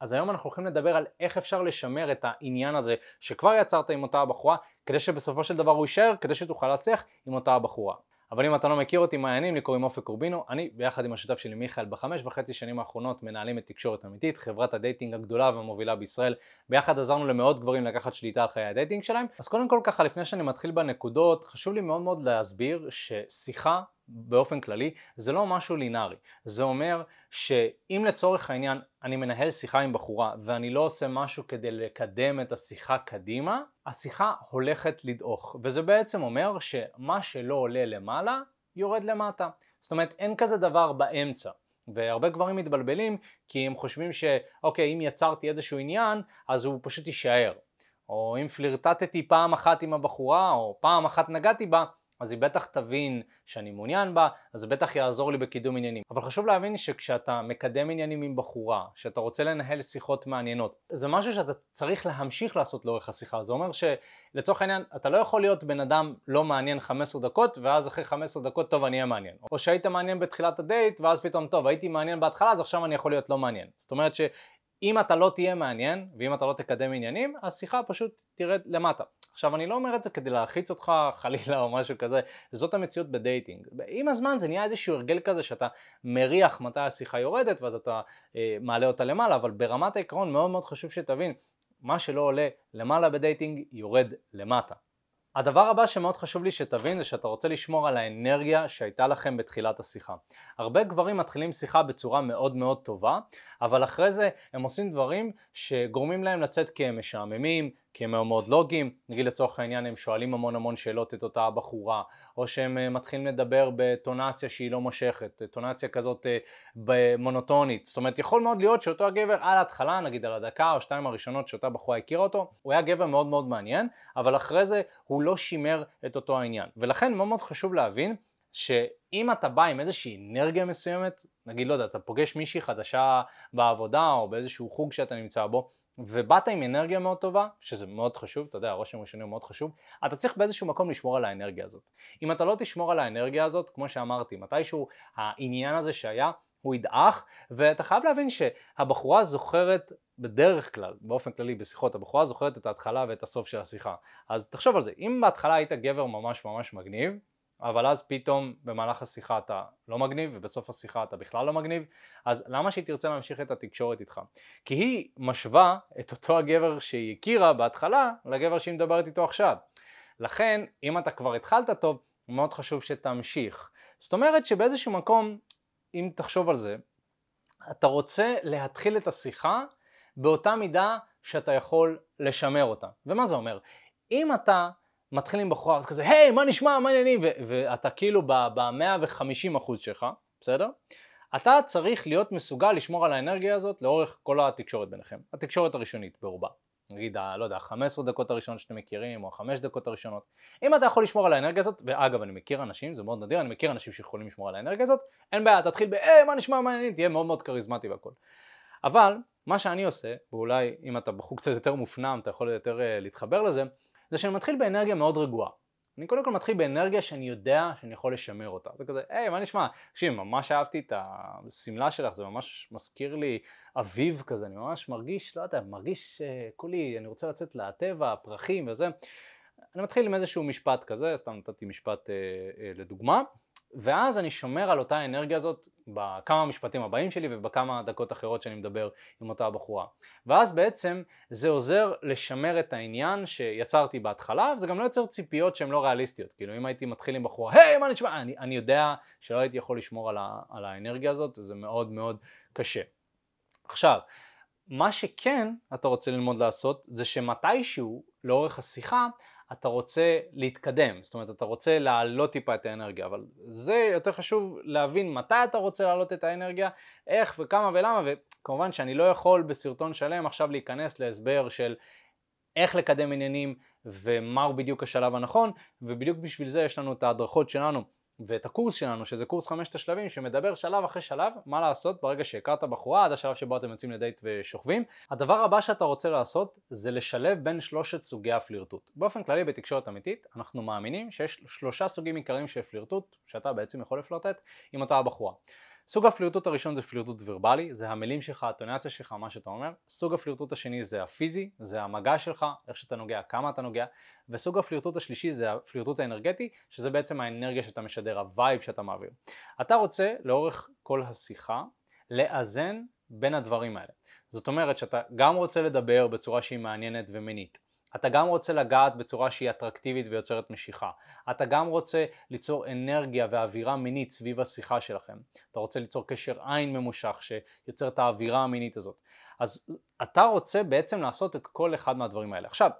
אז היום אנחנו הולכים לדבר על איך אפשר לשמר את העניין הזה שכבר יצרת עם אותה הבחורה, כדי שבסופו של דבר הוא יישאר, כדי שתוכל להצליח עם אותה הבחורה. אבל אם אתה לא מכיר אותי, מה העניינים? לי קוראים אופק קורבינו, אני ביחד עם השותף שלי מיכאל בחמש וחצי שנים האחרונות מנהלים את תקשורת אמיתית, חברת ה dating הגדולה והמובילה בישראל. ביחד עזרנו למאות גברים לקחת שליטה על חיי ה dating שלהם. אז קודם כל ככה, לפני שאני מתחיל בנקודות, חשוב לי מאוד מאוד להסביר ששיחה באופן כללי זה לא משהו לינארי, זה אומר שאם לצורך העניין אני מנהל שיחה עם בחורה ואני לא עושה משהו כדי לקדם את השיחה קדימה, השיחה הולכת לדעוך. וזה בעצם אומר שמה שלא עולה למעלה יורד למטה, זאת אומרת אין כזה דבר באמצע. והרבה גברים מתבלבלים כי הם חושבים שאוקיי אם יצרתי איזשהו עניין אז הוא פשוט יישאר. או אם פלירטטתי פעם אחת עם הבחורה או פעם אחת נגעתי בה אז היא בטח תבין שאני מעוניין בה, אז זה בטח יעזור לי בקידום עניינים. אבל חשוב להבין שכשאתה מקדם עניינים עם בחורה, שאתה רוצה לנהל שיחות מעניינות, זה משהו שאתה צריך להמשיך לעשות לאורך השיחה. זה אומר שלצורך העניין, אתה לא יכול להיות בן אדם לא מעניין 15 דקות, ואז אחרי 15 דקות, טוב, אני אהיה מעניין. או שהיית מעניין בתחילת הדייט, ואז פתאום, טוב, הייתי מעניין בהתחלה, אז עכשיו אני יכול להיות לא מעניין. זאת אומרת שאם אתה לא תהיה מעניין, ואם אתה לא תקדם עניינים, השיחה פשוט תרד למטה. עכשיו אני לא אומר את זה כדי להלחיץ אותך חלילה או משהו כזה, זאת המציאות ב dating. עם הזמן זה נהיה איזשהו הרגל כזה שאתה מריח מתי השיחה יורדת ואז אתה אה, מעלה אותה למעלה, אבל ברמת העיקרון מאוד מאוד חשוב שתבין, מה שלא עולה למעלה ב dating יורד למטה. הדבר הבא שמאוד חשוב לי שתבין זה שאתה רוצה לשמור על האנרגיה שהייתה לכם בתחילת השיחה. הרבה גברים מתחילים שיחה בצורה מאוד מאוד טובה, אבל אחרי זה הם עושים דברים שגורמים להם לצאת כמשעממים, כי הם מאוד לוגיים, נגיד לצורך העניין הם שואלים המון המון שאלות את אותה הבחורה, או שהם אה, מתחילים לדבר בטונציה שהיא לא מושכת, טונציה כזאת אה, מונוטונית, זאת אומרת יכול מאוד להיות שאותו הגבר על ההתחלה, נגיד על הדקה או שתיים הראשונות שאותה בחורה הכירה אותו, הוא היה גבר מאוד מאוד מעניין, אבל אחרי זה הוא לא שימר את אותו העניין, ולכן מאוד מאוד חשוב להבין שאם אתה בא עם איזושהי אנרגיה מסוימת, נגיד לא יודע, אתה פוגש מישהי חדשה בעבודה או באיזשהו חוג שאתה נמצא בו, ובאת עם אנרגיה מאוד טובה, שזה מאוד חשוב, אתה יודע, הרושם הראשוני הוא מאוד חשוב, אתה צריך באיזשהו מקום לשמור על האנרגיה הזאת. אם אתה לא תשמור על האנרגיה הזאת, כמו שאמרתי, מתישהו העניין הזה שהיה, הוא ידעך, ואתה חייב להבין שהבחורה זוכרת בדרך כלל, באופן כללי בשיחות, הבחורה זוכרת את ההתחלה ואת הסוף של השיחה. אז תחשוב על זה, אם בהתחלה היית גבר ממש ממש מגניב, אבל אז פתאום במהלך השיחה אתה לא מגניב ובסוף השיחה אתה בכלל לא מגניב אז למה שהיא תרצה להמשיך את התקשורת איתך? כי היא משווה את אותו הגבר שהיא הכירה בהתחלה לגבר שהיא מדברת איתו עכשיו לכן אם אתה כבר התחלת טוב מאוד חשוב שתמשיך זאת אומרת שבאיזשהו מקום אם תחשוב על זה אתה רוצה להתחיל את השיחה באותה מידה שאתה יכול לשמר אותה ומה זה אומר? אם אתה מתחיל עם בחורה, אז כזה, היי, מה נשמע, מה העניינים? ואתה כאילו ב-150 אחוז שלך, בסדר? אתה צריך להיות מסוגל לשמור על האנרגיה הזאת לאורך כל התקשורת ביניכם, התקשורת הראשונית ברובה. נגיד, ה, לא יודע, 15 דקות הראשונות שאתם מכירים, או ה-5 דקות הראשונות. אם אתה יכול לשמור על האנרגיה הזאת, ואגב, אני מכיר אנשים, זה מאוד נדיר, אני מכיר אנשים שיכולים לשמור על האנרגיה הזאת, אין בעיה, תתחיל ב, היי, מה נשמע, מה העניינים, תהיה מאוד מאוד כריזמטי והכל. אבל, מה שאני עושה, ואולי אם אתה בחור קצת יותר מופנם, אתה יכול יותר uh, להתחבר לזה, זה שאני מתחיל באנרגיה מאוד רגועה. אני קודם כל מתחיל באנרגיה שאני יודע שאני יכול לשמר אותה. זה כזה, היי, מה נשמע? תקשיב, ממש אהבתי את השמלה שלך, זה ממש מזכיר לי אביב כזה, אני ממש מרגיש, לא יודע, מרגיש uh, כולי, אני רוצה לצאת לטבע, פרחים וזה. אני מתחיל עם איזשהו משפט כזה, סתם נתתי משפט uh, uh, לדוגמה, ואז אני שומר על אותה אנרגיה הזאת בכמה משפטים הבאים שלי ובכמה דקות אחרות שאני מדבר עם אותה בחורה. ואז בעצם זה עוזר לשמר את העניין שיצרתי בהתחלה וזה גם לא יוצר ציפיות שהן לא ריאליסטיות. כאילו אם הייתי מתחיל עם בחורה, היי מה נשמע? אני, אני יודע שלא הייתי יכול לשמור על, ה, על האנרגיה הזאת, זה מאוד מאוד קשה. עכשיו, מה שכן אתה רוצה ללמוד לעשות זה שמתישהו לאורך השיחה אתה רוצה להתקדם, זאת אומרת אתה רוצה להעלות טיפה את האנרגיה, אבל זה יותר חשוב להבין מתי אתה רוצה להעלות את האנרגיה, איך וכמה ולמה, וכמובן שאני לא יכול בסרטון שלם עכשיו להיכנס להסבר של איך לקדם עניינים ומהו בדיוק השלב הנכון, ובדיוק בשביל זה יש לנו את ההדרכות שלנו ואת הקורס שלנו, שזה קורס חמשת השלבים, שמדבר שלב אחרי שלב מה לעשות ברגע שהכרת בחורה עד השלב שבו אתם יוצאים לדייט ושוכבים. הדבר הבא שאתה רוצה לעשות זה לשלב בין שלושת סוגי הפלירטוט. באופן כללי בתקשורת אמיתית אנחנו מאמינים שיש שלושה סוגים עיקריים של פלירטוט שאתה בעצם יכול לפלרטט עם אותה הבחורה. סוג הפלירטוט הראשון זה פלירטוט ורבלי, זה המילים שלך, הטונציה שלך, מה שאתה אומר. סוג הפלירטוט השני זה הפיזי, זה המגע שלך, איך שאתה נוגע, כמה אתה נוגע. וסוג הפלירטוט השלישי זה הפלירטוט האנרגטי, שזה בעצם האנרגיה שאתה משדר, ה vibe שאתה מעביר. אתה רוצה לאורך כל השיחה לאזן בין הדברים האלה. זאת אומרת שאתה גם רוצה לדבר בצורה שהיא מעניינת ומינית. אתה גם רוצה לגעת בצורה שהיא אטרקטיבית ויוצרת משיכה. אתה גם רוצה ליצור אנרגיה ואווירה מינית סביב השיחה שלכם. אתה רוצה ליצור קשר עין ממושך שיוצר את האווירה המינית הזאת. אז אתה רוצה בעצם לעשות את כל אחד מהדברים האלה. עכשיו,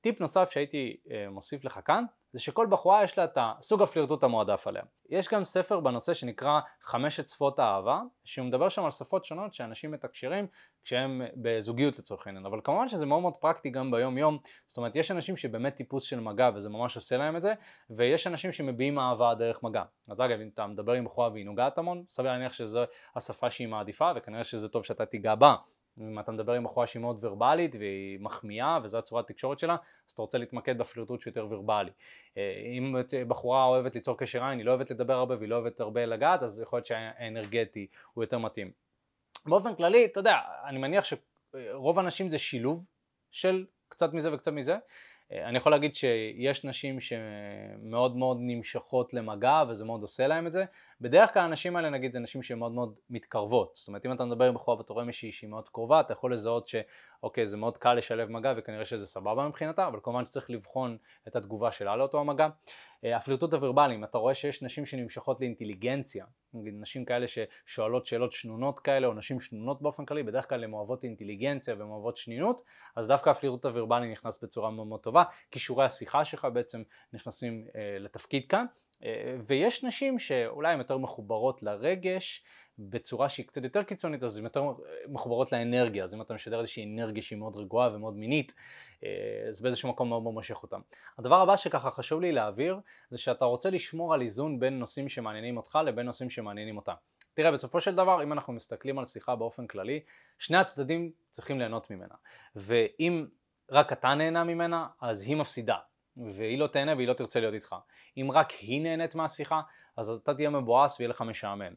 טיפ נוסף שהייתי אה, מוסיף לך כאן, זה שכל בחורה יש לה את הסוג הפלירטוט המועדף עליה. יש גם ספר בנושא שנקרא חמשת שפות האהבה, שהוא מדבר שם על שפות שונות שאנשים מתקשרים כשהם בזוגיות לצורך העניין, אבל כמובן שזה מאוד מאוד פרקטי גם ביום יום, זאת אומרת יש אנשים שבאמת טיפוס של מגע וזה ממש עושה להם את זה, ויש אנשים שמביעים אהבה דרך מגע. אז אגב אם אתה מדבר עם בחורה והיא נוגעת המון, סביר להניח שזו השפה שהיא מעדיפה וכנראה שזה טוב שאתה תיגע בה. אם אתה מדבר עם בחורה שהיא מאוד ורבלית והיא מחמיאה וזו הצורת התקשורת שלה אז אתה רוצה להתמקד בפלירטוט שהוא יותר ורבלי. אה, אם בחורה אוהבת ליצור קשר עין היא לא אוהבת לדבר הרבה והיא לא אוהבת הרבה לגעת אז יכול להיות שהאנרגטי הוא יותר מתאים. באופן כללי אתה יודע אני מניח שרוב הנשים זה שילוב של קצת מזה וקצת מזה. אני יכול להגיד שיש נשים שמאוד מאוד נמשכות למגע וזה מאוד עושה להם את זה. בדרך כלל הנשים האלה נגיד זה נשים שהן מאוד מאוד מתקרבות. זאת אומרת אם אתה מדבר עם בחורה ואתה רואה מישהי שהיא מאוד קרובה אתה יכול לזהות שאוקיי זה מאוד קל לשלב מגע וכנראה שזה סבבה מבחינתה אבל כמובן שצריך לבחון את התגובה שלה לאותו המגע. אה, הפלירטוט הוורבליים, אתה רואה שיש נשים שנמשכות לאינטליגנציה, נגיד נשים כאלה ששואלות שאלות שנונות כאלה או נשים שנונות באופן כללי, בדרך כלל הן אוהבות אינטליגנציה והן אוהבות שנינות, אז דווקא הפלירטוט הוורבלי נכנס בצורה מאוד מאוד טובה, כישורי השיחה שלך בעצם נכנסים אה, לתפקיד כאן, ויש נשים שאולי הן יותר מחוברות לרגש בצורה שהיא קצת יותר קיצונית אז הן יותר מחוברות לאנרגיה אז אם אתה משדר איזושהי אנרגיה שהיא מאוד רגועה ומאוד מינית אז באיזשהו מקום מאוד מושך אותם. הדבר הבא שככה חשוב לי להעביר זה שאתה רוצה לשמור על איזון בין נושאים שמעניינים אותך לבין נושאים שמעניינים אותה. תראה בסופו של דבר אם אנחנו מסתכלים על שיחה באופן כללי שני הצדדים צריכים ליהנות ממנה ואם רק אתה נהנה ממנה אז היא מפסידה והיא לא תהנה והיא לא תרצה להיות איתך. אם רק היא נהנית מהשיחה אז אתה תהיה מבואס ויהיה לך משעמם.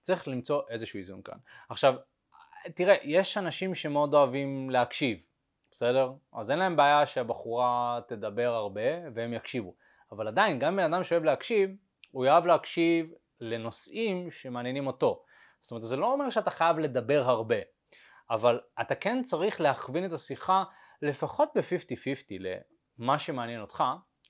צריך למצוא איזשהו איזון כאן. עכשיו תראה יש אנשים שמאוד אוהבים להקשיב בסדר? אז אין להם בעיה שהבחורה תדבר הרבה והם יקשיבו. אבל עדיין, גם בן אדם שאוהב להקשיב, הוא יאהב להקשיב לנושאים שמעניינים אותו. זאת אומרת, זה לא אומר שאתה חייב לדבר הרבה, אבל אתה כן צריך להכווין את השיחה לפחות ב-50-50 למה שמעניין אותך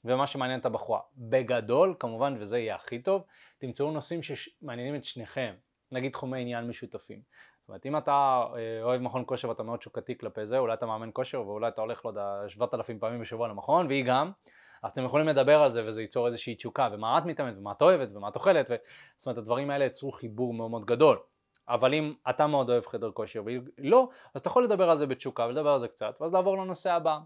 ומה שמעניין את הבחורה. בגדול, כמובן, וזה יהיה הכי טוב, תמצאו נושאים שמעניינים את שניכם, נגיד תחומי עניין משותפים. זאת אומרת אם אתה אה, אוהב מכון כושר ואתה מאוד שוקתי כלפי זה, אולי אתה מאמן כושר ואולי אתה הולך, לא יודע, 7,000 פעמים בשבוע למכון והיא גם, אז אתם יכולים לדבר על זה וזה ייצור איזושהי תשוקה ומה את מתאמנת ומה את אוהבת ומה את אוכלת, ו... זאת אומרת הדברים האלה יצרו חיבור מאוד מאוד גדול. אבל אם אתה מאוד אוהב חדר כושר והיא לא, אז אתה יכול לדבר על זה בתשוקה ולדבר על זה קצת ואז לעבור לנושא הבא.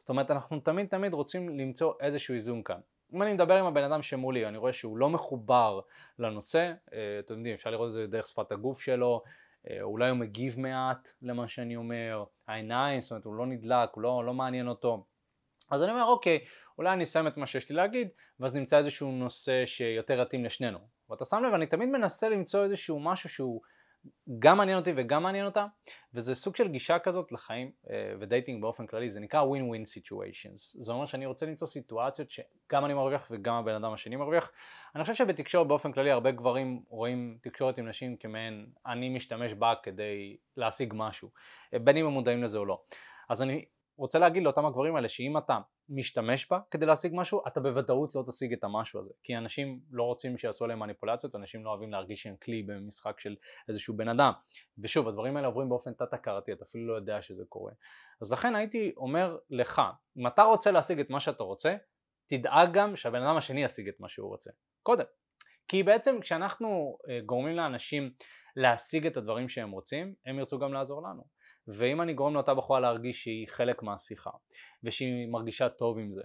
זאת אומרת אנחנו תמיד תמיד רוצים למצוא איזשהו איזון כאן. אם אני מדבר עם הבן אדם שמולי, אני רואה שהוא לא מחובר לנושא, אה, אתם יודעים, אפשר לראות את זה דרך שפת הגוף שלו, אה, אולי הוא מגיב מעט למה שאני אומר, העיניים, זאת אומרת הוא לא נדלק, הוא לא, לא מעניין אותו. אז אני אומר אוקיי, אולי אני אסיים את מה שיש לי להגיד, ואז נמצא איזשהו נושא שיותר יתאים לשנינו. ואתה שם לב, אני תמיד מנסה למצוא איזשהו משהו שהוא גם מעניין אותי וגם מעניין אותה, וזה סוג של גישה כזאת לחיים אה, ודייטינג באופן כללי, זה נקרא win-win situations. זה אומר שאני רוצה למצוא סיטואציות שגם אני מרוויח וגם הבן אדם השני מרוויח. אני חושב שבתקשורת באופן כללי הרבה גברים רואים תקשורת עם נשים כמעין אני משתמש בה כדי להשיג משהו, אה, בין אם הם מודעים לזה או לא. אז אני רוצה להגיד לאותם הגברים האלה שאם אתה משתמש בה כדי להשיג משהו, אתה בוודאות לא תשיג את המשהו הזה. כי אנשים לא רוצים שיעשו עליהם מניפולציות, אנשים לא אוהבים להרגיש שהם כלי במשחק של איזשהו בן אדם. ושוב, הדברים האלה עוברים באופן תת-הכרתי, אתה אפילו לא יודע שזה קורה. אז לכן הייתי אומר לך, אם אתה רוצה להשיג את מה שאתה רוצה, תדאג גם שהבן אדם השני ישיג את מה שהוא רוצה. קודם. כי בעצם כשאנחנו אה, גורמים לאנשים להשיג את הדברים שהם רוצים, הם ירצו גם לעזור לנו. ואם אני גורם לאותה בחורה להרגיש שהיא חלק מהשיחה ושהיא מרגישה טוב עם זה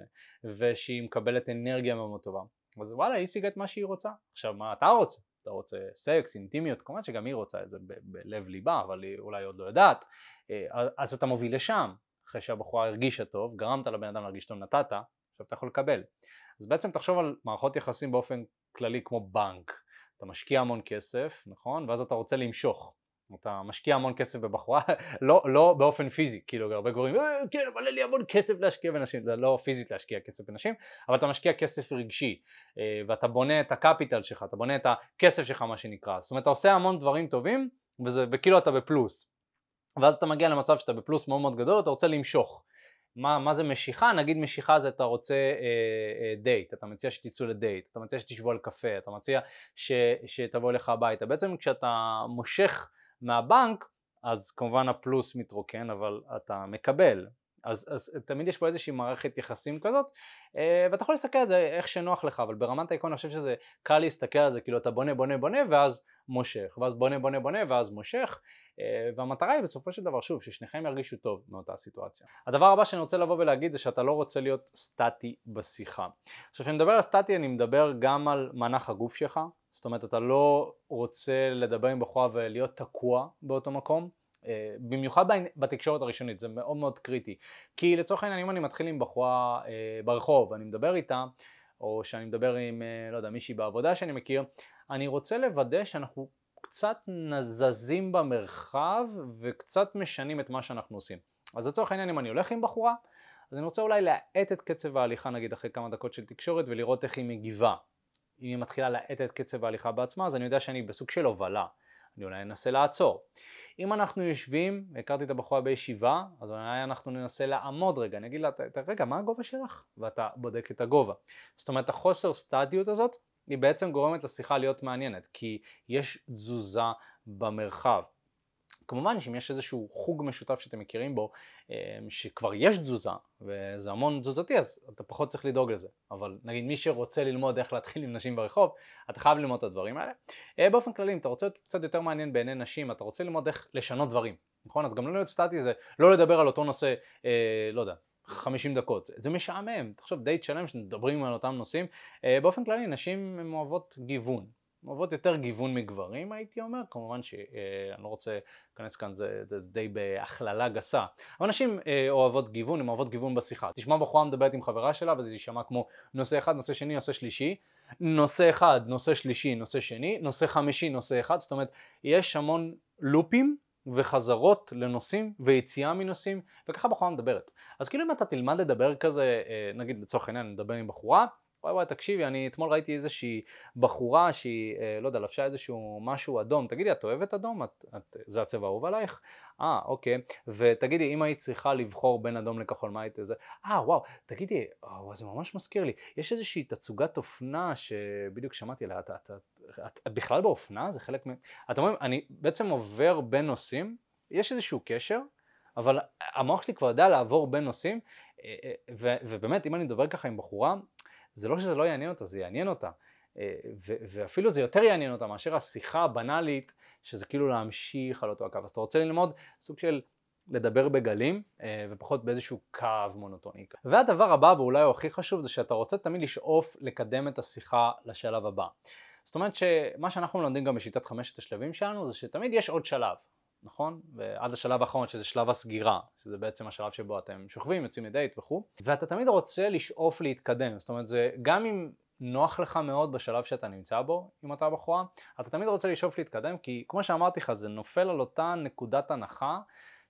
ושהיא מקבלת אנרגיה מאוד טובה אז וואלה היא השיגה את מה שהיא רוצה עכשיו מה אתה רוצה? אתה רוצה סקס, אינטימיות, כמובן שגם היא רוצה את זה בלב ליבה אבל היא אולי עוד לא יודעת אה, אז אתה מוביל לשם אחרי שהבחורה הרגישה טוב, גרמת לבן אדם להרגיש טוב, נתת, עכשיו אתה יכול לקבל אז בעצם תחשוב על מערכות יחסים באופן כללי כמו בנק אתה משקיע המון כסף, נכון? ואז אתה רוצה למשוך. אתה משקיע המון כסף בבחורה, לא, לא באופן פיזי, כאילו הרבה גברים, אה, כן אבל אין לי המון כסף להשקיע בנשים, זה לא פיזית להשקיע כסף בנשים, אבל אתה משקיע כסף רגשי, אה, ואתה בונה את הקפיטל שלך, אתה בונה את הכסף שלך מה שנקרא, זאת אומרת אתה עושה המון דברים טובים, וזה, וכאילו אתה בפלוס, ואז אתה מגיע למצב שאתה בפלוס מאוד מאוד גדול, אתה רוצה למשוך. מה, מה זה משיכה? נגיד משיכה זה אתה רוצה אה, אה, דייט, אתה מציע שתצאו לדייט, אתה מציע שתשבו על קפה, אתה מציע ש, שתבוא אליך הביתה. בעצם כשאתה מושך מהבנק, אז כמובן הפלוס מתרוקן, אבל אתה מקבל. אז, אז תמיד יש פה איזושהי מערכת יחסים כזאת, אה, ואתה יכול להסתכל על זה איך שנוח לך, אבל ברמת העיקרון אני חושב שזה קל להסתכל על זה, כאילו אתה בונה בונה בונה ואז מושך, ואז בונה בונה בונה ואז מושך, אה, והמטרה היא בסופו של דבר, שוב, ששניכם ירגישו טוב מאותה סיטואציה. הדבר הבא שאני רוצה לבוא ולהגיד זה שאתה לא רוצה להיות סטטי בשיחה. עכשיו כשאני מדבר על סטטי אני מדבר גם על מנח הגוף שלך, זאת אומרת אתה לא רוצה לדבר עם בחורה ולהיות תקוע באותו מקום, אה, במיוחד בתקשורת הראשונית, זה מאוד מאוד קריטי. כי לצורך העניין אם אני מתחיל עם בחורה אה, ברחוב ואני מדבר איתה, או שאני מדבר עם, אה, לא יודע, מישהי בעבודה שאני מכיר, אני רוצה לוודא שאנחנו קצת נזזים במרחב וקצת משנים את מה שאנחנו עושים. אז לצורך העניין אם אני הולך עם בחורה, אז אני רוצה אולי להאט את קצב ההליכה נגיד אחרי כמה דקות של תקשורת ולראות איך היא מגיבה. אם היא מתחילה להאט את קצב ההליכה בעצמה אז אני יודע שאני בסוג של הובלה. אני אולי אנסה לעצור. אם אנחנו יושבים, הכרתי את הבחורה בישיבה, אז אולי אנחנו ננסה לעמוד רגע, אני אגיד לה, רגע, מה הגובה שלך? ואתה בודק את הגובה. זאת אומרת, החוסר סטטיות הזאת, היא בעצם גורמת לשיחה להיות מעניינת, כי יש תזוזה במרחב. כמובן שאם יש איזשהו חוג משותף שאתם מכירים בו, אה, שכבר יש תזוזה, וזה המון תזוזתי, אז אתה פחות צריך לדאוג לזה. אבל נגיד מי שרוצה ללמוד איך להתחיל עם נשים ברחוב, אתה חייב ללמוד את הדברים האלה. אה, באופן כללי, אם אתה רוצה להיות קצת יותר מעניין בעיני נשים, אתה רוצה ללמוד איך לשנות דברים, נכון? אז גם לא להיות סטטי זה לא לדבר על אותו נושא, אה, לא יודע, 50 דקות, זה משעמם, תחשוב דייט שלם שמדברים על אותם נושאים, באופן כללי נשים הן אוהבות גיוון, אוהבות יותר גיוון מגברים הייתי אומר, כמובן שאני אה, לא רוצה להיכנס כאן, זה, זה די בהכללה גסה, אבל נשים אה, אוהבות גיוון, הן אוהבות גיוון בשיחה, תשמע בחורה מדברת עם חברה שלה וזה יישמע כמו נושא אחד, נושא שני, נושא שלישי, נושא אחד, נושא שלישי, נושא שני, נושא חמישי, נושא אחד, זאת אומרת יש המון לופים וחזרות לנושאים ויציאה מנושאים וככה בחורה מדברת. אז כאילו אם אתה תלמד לדבר כזה, נגיד לצורך העניין נדבר עם בחורה וואי וואי תקשיבי אני אתמול ראיתי איזושהי בחורה שהיא אה, לא יודע לבשה איזשהו משהו אדום. תגידי את אוהבת אדום? את, את, זה הצבע האהוב עלייך? אה אוקיי. ותגידי אם היית צריכה לבחור בין אדום לכחול מה היית זה? אה וואו תגידי וואו, זה ממש מזכיר לי. יש איזושהי תצוגת אופנה שבדיוק שמעתי עליה. את, את, את, את, את בכלל באופנה? זה חלק מ... אתם אומרים אני בעצם עובר בין נושאים? יש איזשהו קשר? אבל המוח שלי כבר יודע לעבור בין נושאים? אה, אה, ובאמת אם אני מדבר ככה עם בחורה זה לא שזה לא יעניין אותה, זה יעניין אותה. אה, ואפילו זה יותר יעניין אותה מאשר השיחה הבנאלית, שזה כאילו להמשיך על אותו הקו. אז אתה רוצה ללמוד סוג של לדבר בגלים אה, ופחות באיזשהו קו מונוטוני. והדבר הבא ואולי הוא הכי חשוב זה שאתה רוצה תמיד לשאוף לקדם את השיחה לשלב הבא. זאת אומרת שמה שאנחנו לומדים גם בשיטת חמשת השלבים שלנו זה שתמיד יש עוד שלב. נכון? ועד השלב האחרון שזה שלב הסגירה, שזה בעצם השלב שבו אתם שוכבים, יוצאים לדייט וכו', ואתה תמיד רוצה לשאוף להתקדם, זאת אומרת זה גם אם נוח לך מאוד בשלב שאתה נמצא בו עם אותה בחורה, אתה תמיד רוצה לשאוף להתקדם כי כמו שאמרתי לך זה נופל על אותה נקודת הנחה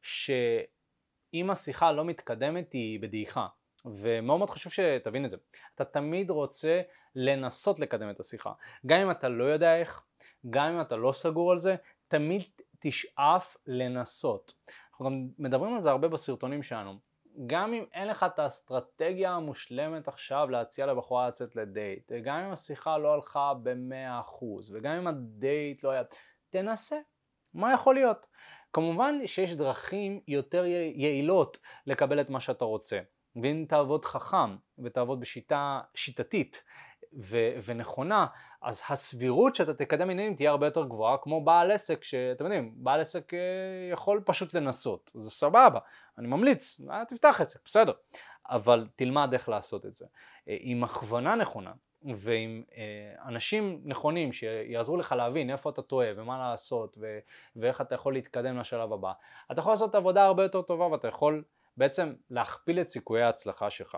שאם השיחה לא מתקדמת היא בדעיכה ומאוד מאוד חשוב שתבין את זה. אתה תמיד רוצה לנסות לקדם את השיחה. גם אם אתה לא יודע איך, גם אם אתה לא סגור על זה, תמיד תשאף לנסות. אנחנו גם מדברים על זה הרבה בסרטונים שלנו. גם אם אין לך את האסטרטגיה המושלמת עכשיו להציע לבחורה לצאת לדייט, גם אם השיחה לא הלכה ב-100% וגם אם הדייט לא היה... תנסה, מה יכול להיות? כמובן שיש דרכים יותר יעילות לקבל את מה שאתה רוצה. ואם תעבוד חכם ותעבוד בשיטה שיטתית ו- ונכונה, אז הסבירות שאתה תקדם עניינים תהיה הרבה יותר גבוהה, כמו בעל עסק, שאתם יודעים, בעל עסק אה, יכול פשוט לנסות, זה סבבה, אני ממליץ, אה, תפתח עסק, בסדר, אבל תלמד איך לעשות את זה. אה, עם הכוונה נכונה ועם אנשים נכונים שיעזרו לך להבין איפה אתה טועה ומה לעשות ו- ואיך אתה יכול להתקדם לשלב הבא, אתה יכול לעשות עבודה הרבה יותר טובה ואתה יכול בעצם להכפיל את סיכויי ההצלחה שלך.